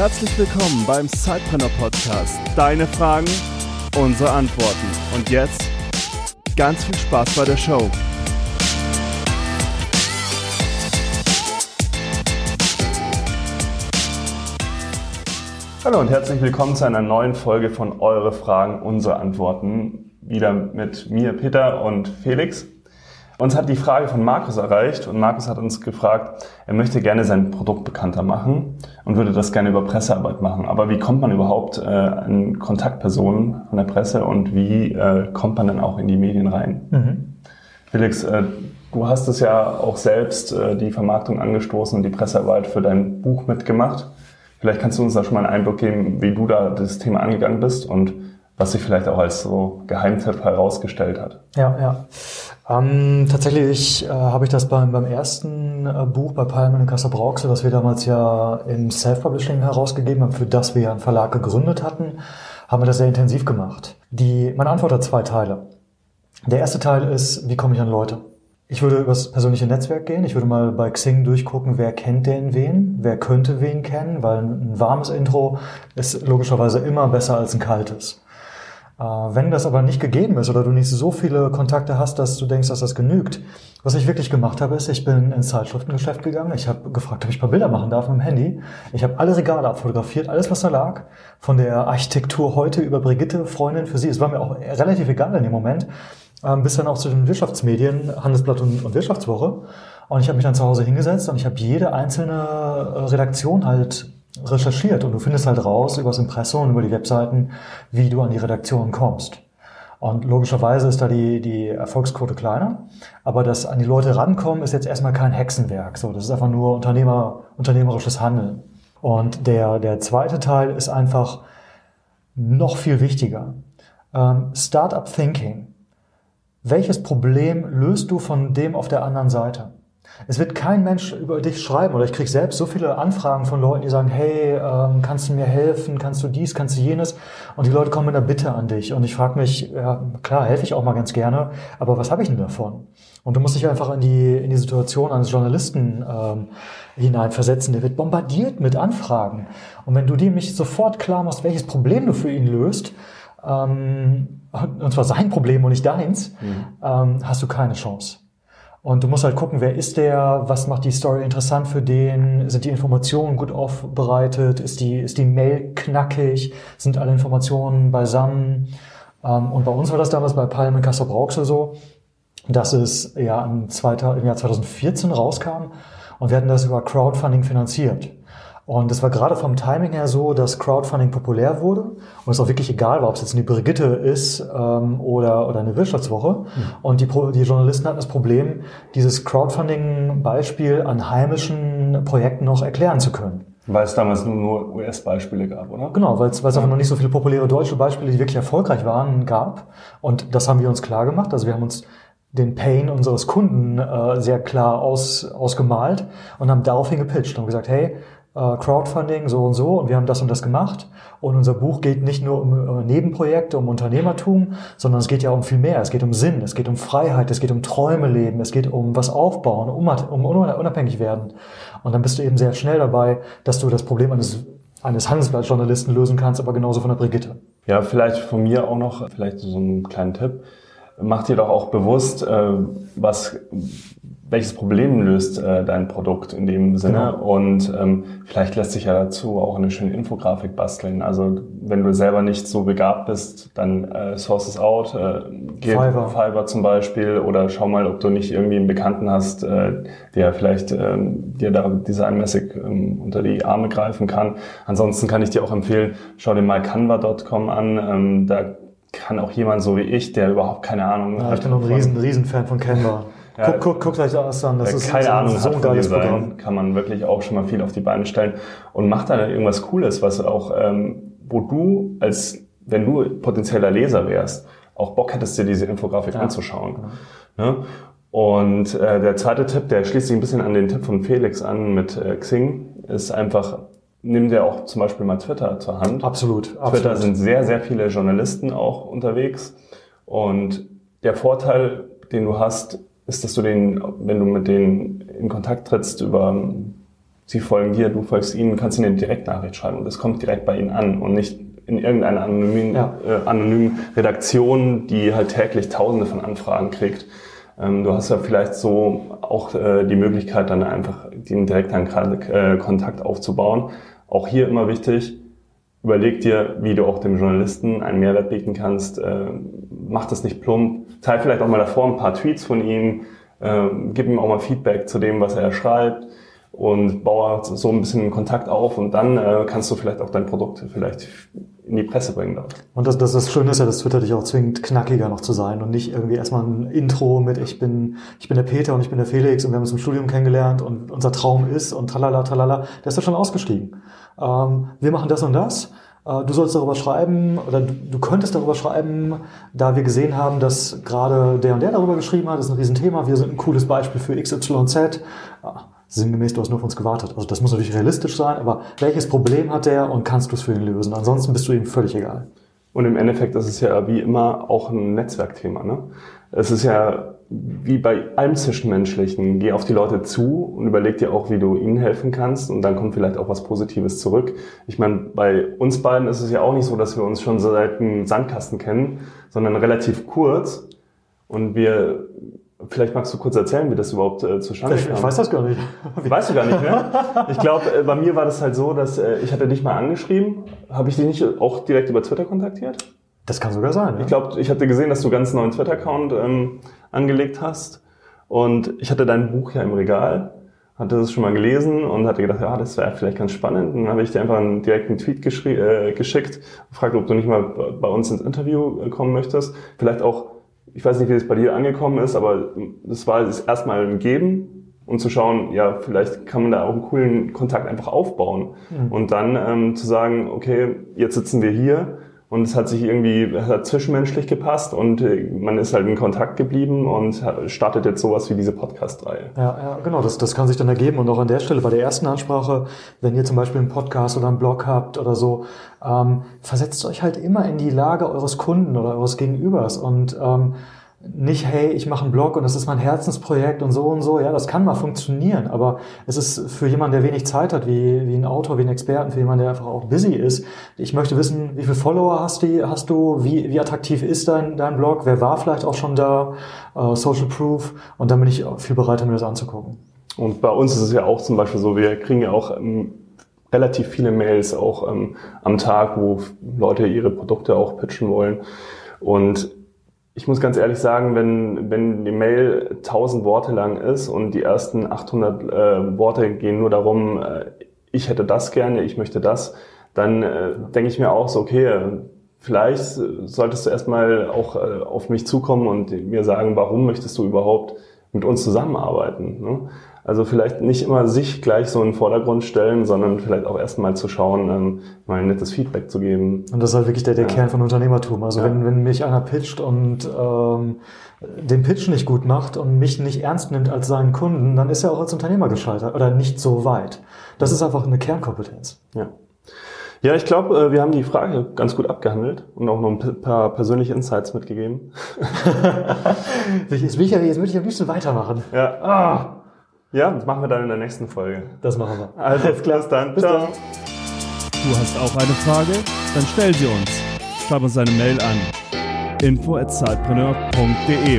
Herzlich willkommen beim Sidepreneur Podcast. Deine Fragen, unsere Antworten. Und jetzt ganz viel Spaß bei der Show. Hallo und herzlich willkommen zu einer neuen Folge von Eure Fragen, unsere Antworten. Wieder mit mir, Peter und Felix. Uns hat die Frage von Markus erreicht und Markus hat uns gefragt, er möchte gerne sein Produkt bekannter machen und würde das gerne über Pressearbeit machen. Aber wie kommt man überhaupt äh, an Kontaktpersonen von der Presse und wie äh, kommt man dann auch in die Medien rein? Mhm. Felix, äh, du hast es ja auch selbst äh, die Vermarktung angestoßen und die Pressearbeit für dein Buch mitgemacht. Vielleicht kannst du uns da schon mal einen Einblick geben, wie du da das Thema angegangen bist und was sich vielleicht auch als so Geheimtipp herausgestellt hat. Ja, ja. Ähm, tatsächlich äh, habe ich das beim, beim ersten äh, Buch bei Palmen und Casabranche, was wir damals ja im Self-Publishing herausgegeben haben, für das wir einen Verlag gegründet hatten, haben wir das sehr intensiv gemacht. Die, meine Antwort hat zwei Teile. Der erste Teil ist, wie komme ich an Leute? Ich würde übers persönliche Netzwerk gehen. Ich würde mal bei Xing durchgucken, wer kennt denn wen, wer könnte wen kennen, weil ein warmes Intro ist logischerweise immer besser als ein kaltes. Äh, wenn das aber nicht gegeben ist oder du nicht so viele Kontakte hast, dass du denkst, dass das genügt, was ich wirklich gemacht habe, ist, ich bin ins Zeitschriftengeschäft gegangen. Ich habe gefragt, ob ich ein paar Bilder machen darf mit dem Handy. Ich habe alle Regale abfotografiert, alles, was da lag. Von der Architektur heute über Brigitte, Freundin für sie. Es war mir auch relativ egal in dem Moment. Ähm, bis dann auch zu den Wirtschaftsmedien, Handelsblatt und, Wirtschaftswoche. Und ich habe mich dann zu Hause hingesetzt und ich habe jede einzelne äh, Redaktion halt recherchiert und du findest halt raus über das Impressum über die Webseiten, wie du an die Redaktion kommst. Und logischerweise ist da die, die Erfolgsquote kleiner, aber das an die Leute rankommen ist jetzt erstmal kein Hexenwerk. So, das ist einfach nur Unternehmer, unternehmerisches Handeln. Und der, der zweite Teil ist einfach noch viel wichtiger. Ähm, Startup Thinking. Welches Problem löst du von dem auf der anderen Seite? Es wird kein Mensch über dich schreiben oder ich kriege selbst so viele Anfragen von Leuten, die sagen, hey, ähm, kannst du mir helfen, kannst du dies, kannst du jenes und die Leute kommen mit einer Bitte an dich und ich frage mich, ja klar, helfe ich auch mal ganz gerne, aber was habe ich denn davon? Und du musst dich einfach in die, in die Situation eines Journalisten ähm, hineinversetzen, der wird bombardiert mit Anfragen und wenn du dir nicht sofort klar machst, welches Problem du für ihn löst, ähm, und zwar sein Problem und nicht deins, mhm. ähm, hast du keine Chance. Und du musst halt gucken, wer ist der, was macht die Story interessant für den, sind die Informationen gut aufbereitet, ist die, ist die Mail knackig, sind alle Informationen beisammen. Ähm, und bei uns war das damals bei Palm in Kassel Brauxel so, dass es ja im, im Jahr 2014 rauskam und wir hatten das über Crowdfunding finanziert. Und es war gerade vom Timing her so, dass Crowdfunding populär wurde und es auch wirklich egal war, ob es jetzt eine Brigitte ist ähm, oder, oder eine Wirtschaftswoche. Mhm. Und die, die Journalisten hatten das Problem, dieses Crowdfunding-Beispiel an heimischen Projekten noch erklären zu können. Weil es damals nur US-Beispiele gab, oder? Genau, weil es, einfach noch nicht so viele populäre deutsche Beispiele, die wirklich erfolgreich waren, gab. Und das haben wir uns klar gemacht. Also wir haben uns den Pain unseres Kunden äh, sehr klar aus, ausgemalt und haben daraufhin gepitcht und gesagt, hey, Crowdfunding so und so und wir haben das und das gemacht. Und unser Buch geht nicht nur um Nebenprojekte, um Unternehmertum, sondern es geht ja um viel mehr. Es geht um Sinn, es geht um Freiheit, es geht um Träume leben, es geht um was aufbauen, um, um unabhängig werden. Und dann bist du eben sehr schnell dabei, dass du das Problem eines eines Handelsblattjournalisten lösen kannst, aber genauso von der Brigitte. Ja, vielleicht von mir auch noch, vielleicht so einen kleinen Tipp. Mach dir doch auch bewusst, äh, was welches Problem löst äh, dein Produkt in dem Sinne genau. und ähm, vielleicht lässt sich ja dazu auch eine schöne Infografik basteln. Also wenn du selber nicht so begabt bist, dann äh, Sources Out, äh, geh Fiverr. Fiverr zum Beispiel oder schau mal, ob du nicht irgendwie einen Bekannten hast, äh, der vielleicht äh, dir da designmäßig ähm, unter die Arme greifen kann. Ansonsten kann ich dir auch empfehlen, schau dir mal canva.com an. Ähm, da kann auch jemand so wie ich, der überhaupt keine Ahnung ja, hat. Ich bin ein riesen, riesen Fan von Canva. Ja, guck, guck, guckt euch das an. Das ist keine so, Ahnung, so ein geiles Design, Programm. Kann man wirklich auch schon mal viel auf die Beine stellen und macht dann irgendwas Cooles, was auch, ähm, wo du als, wenn du potenzieller Leser wärst, auch Bock hättest, dir diese Infografik ja. anzuschauen. Genau. Ne? Und äh, der zweite Tipp, der schließt sich ein bisschen an den Tipp von Felix an mit äh, Xing, ist einfach, nimm dir auch zum Beispiel mal Twitter zur Hand. Absolut. Twitter absolut. sind sehr, sehr viele Journalisten auch unterwegs. Und der Vorteil, den du hast, ist, dass du den, wenn du mit denen in Kontakt trittst über sie folgen dir, du folgst ihnen, kannst ihnen eine Direktnachricht schreiben und das kommt direkt bei ihnen an und nicht in irgendeiner anonymen, Ja. äh, anonymen Redaktion, die halt täglich tausende von Anfragen kriegt. Ähm, du hast ja vielleicht so auch äh, die Möglichkeit, dann einfach den direkten äh, Kontakt aufzubauen. Auch hier immer wichtig, überleg dir, wie du auch dem Journalisten einen Mehrwert bieten kannst. Mach das nicht plump. Teil vielleicht auch mal davor ein paar Tweets von ihm. Äh, gib ihm auch mal Feedback zu dem, was er schreibt und baue so ein bisschen Kontakt auf und dann äh, kannst du vielleicht auch dein Produkt vielleicht in die Presse bringen dort. Und das, das, das Schöne ist ja, dass Twitter dich auch zwingt, knackiger noch zu sein und nicht irgendwie erstmal ein Intro mit ich bin, ich bin der Peter und ich bin der Felix und wir haben uns im Studium kennengelernt und unser Traum ist und tralala, tralala. Der ist ja schon ausgestiegen. Ähm, wir machen das und das. Äh, Du sollst darüber schreiben oder du, könntest darüber schreiben, da wir gesehen haben, dass gerade der und der darüber geschrieben hat, das ist ein Riesenthema, wir sind ein cooles Beispiel für XYZ. Sinngemäß, du hast nur auf uns gewartet. Also das muss natürlich realistisch sein, aber welches Problem hat der und kannst du es für ihn lösen? Ansonsten bist du ihm völlig egal. Und im Endeffekt ist es ja wie immer auch ein Netzwerkthema. Ne? Es ist ja wie bei allem Zwischenmenschlichen, geh auf die Leute zu und überleg dir auch, wie du ihnen helfen kannst und dann kommt vielleicht auch was Positives zurück. Ich meine, bei uns beiden ist es ja auch nicht so, dass wir uns schon seit einem Sandkasten kennen, sondern relativ kurz und wir Vielleicht magst du kurz erzählen, wie das überhaupt äh, zustande Ich, kam. ich weiß das gar nicht. Weißt du gar nicht mehr? Ich glaube, äh, bei mir war das halt so, dass äh, ich hatte dich mal angeschrieben. Habe ich dich nicht auch direkt über Twitter kontaktiert? Das kann sogar sein. Ja? Ich glaube, ich hatte gesehen, dass du ganz neuen Twitter-Account ähm, angelegt hast. Und ich hatte dein Buch ja im Regal, hatte das schon mal gelesen und hatte gedacht, ja, das wäre vielleicht ganz spannend. Und dann habe ich dir einfach einen direkten Tweet äh, geschickt, gefragt, ob du nicht mal bei uns ins Interview äh, kommen möchtest. Vielleicht auch, ich weiß nicht, wie es bei dir angekommen ist, aber das war das erstmal ein Geben, um zu schauen, ja, vielleicht kann man da auch einen coolen Kontakt einfach aufbauen. Und dann ähm, zu sagen, okay, jetzt sitzen wir hier und es hat sich irgendwie hat zwischenmenschlich gepasst und äh, man ist halt in Kontakt geblieben und startet jetzt sowas wie diese Podcast-Reihe. Ja, ja, genau, das, das kann sich dann ergeben. Und auch an der Stelle bei der ersten Ansprache, wenn ihr zum Beispiel einen Podcast oder einen Blog habt oder so, ähm, versetzt euch halt immer in die Lage eures Kunden oder eures Gegenübers und ähm, nicht, hey, ich mache einen Blog und das ist mein Herzensprojekt und so und so. Ja, das kann mal funktionieren, aber es ist für jemanden, der wenig Zeit hat, wie, wie ein Autor, wie ein Experten, für jemanden, der einfach auch busy ist. Ich möchte wissen, wie viele Follower hast du, hast du wie, wie attraktiv ist dein, dein Blog, wer war vielleicht auch schon da, äh, Social Proof und dann bin ich viel bereiter, mir das anzugucken. Und bei uns ist es ja auch zum Beispiel so, wir kriegen ja auch ähm, relativ viele Mails auch ähm, am Tag, wo Leute ihre Produkte auch pitchen wollen. Und ich muss ganz ehrlich sagen, wenn, wenn die Mail 1000 Worte lang ist und die ersten 800 äh, Worte gehen nur darum, äh, ich hätte das gerne, ich möchte das, dann äh, denke ich mir auch so, okay, äh, vielleicht solltest du erstmal auch äh, auf mich zukommen und mir sagen, warum möchtest du überhaupt mit uns zusammenarbeiten. Ne? Also vielleicht nicht immer sich gleich so in den Vordergrund stellen, sondern vielleicht auch erstmal zu schauen, ähm, mal ein nettes Feedback zu geben. Und das ist halt wirklich der, der Ja. Kern von Unternehmertum. Also Ja. wenn, wenn mich einer pitcht und ähm, den Pitch nicht gut macht und mich nicht ernst nimmt als seinen Kunden, dann ist er auch als Unternehmer gescheitert oder nicht so weit. Das ist einfach eine Kernkompetenz. Ja, ja ich glaube, äh, wir haben die Frage ganz gut abgehandelt und auch noch ein paar persönliche Insights mitgegeben. Jetzt will ich, ja- jetzt würde ich am liebsten weitermachen. Ja, Ah, ja das machen wir dann in der nächsten Folge. das machen wir. Also, bis dann. Bis Ciao. dann. Du hast auch eine Frage? Dann stell sie uns. Schreib uns eine Mail an info@zeitpreneur.de.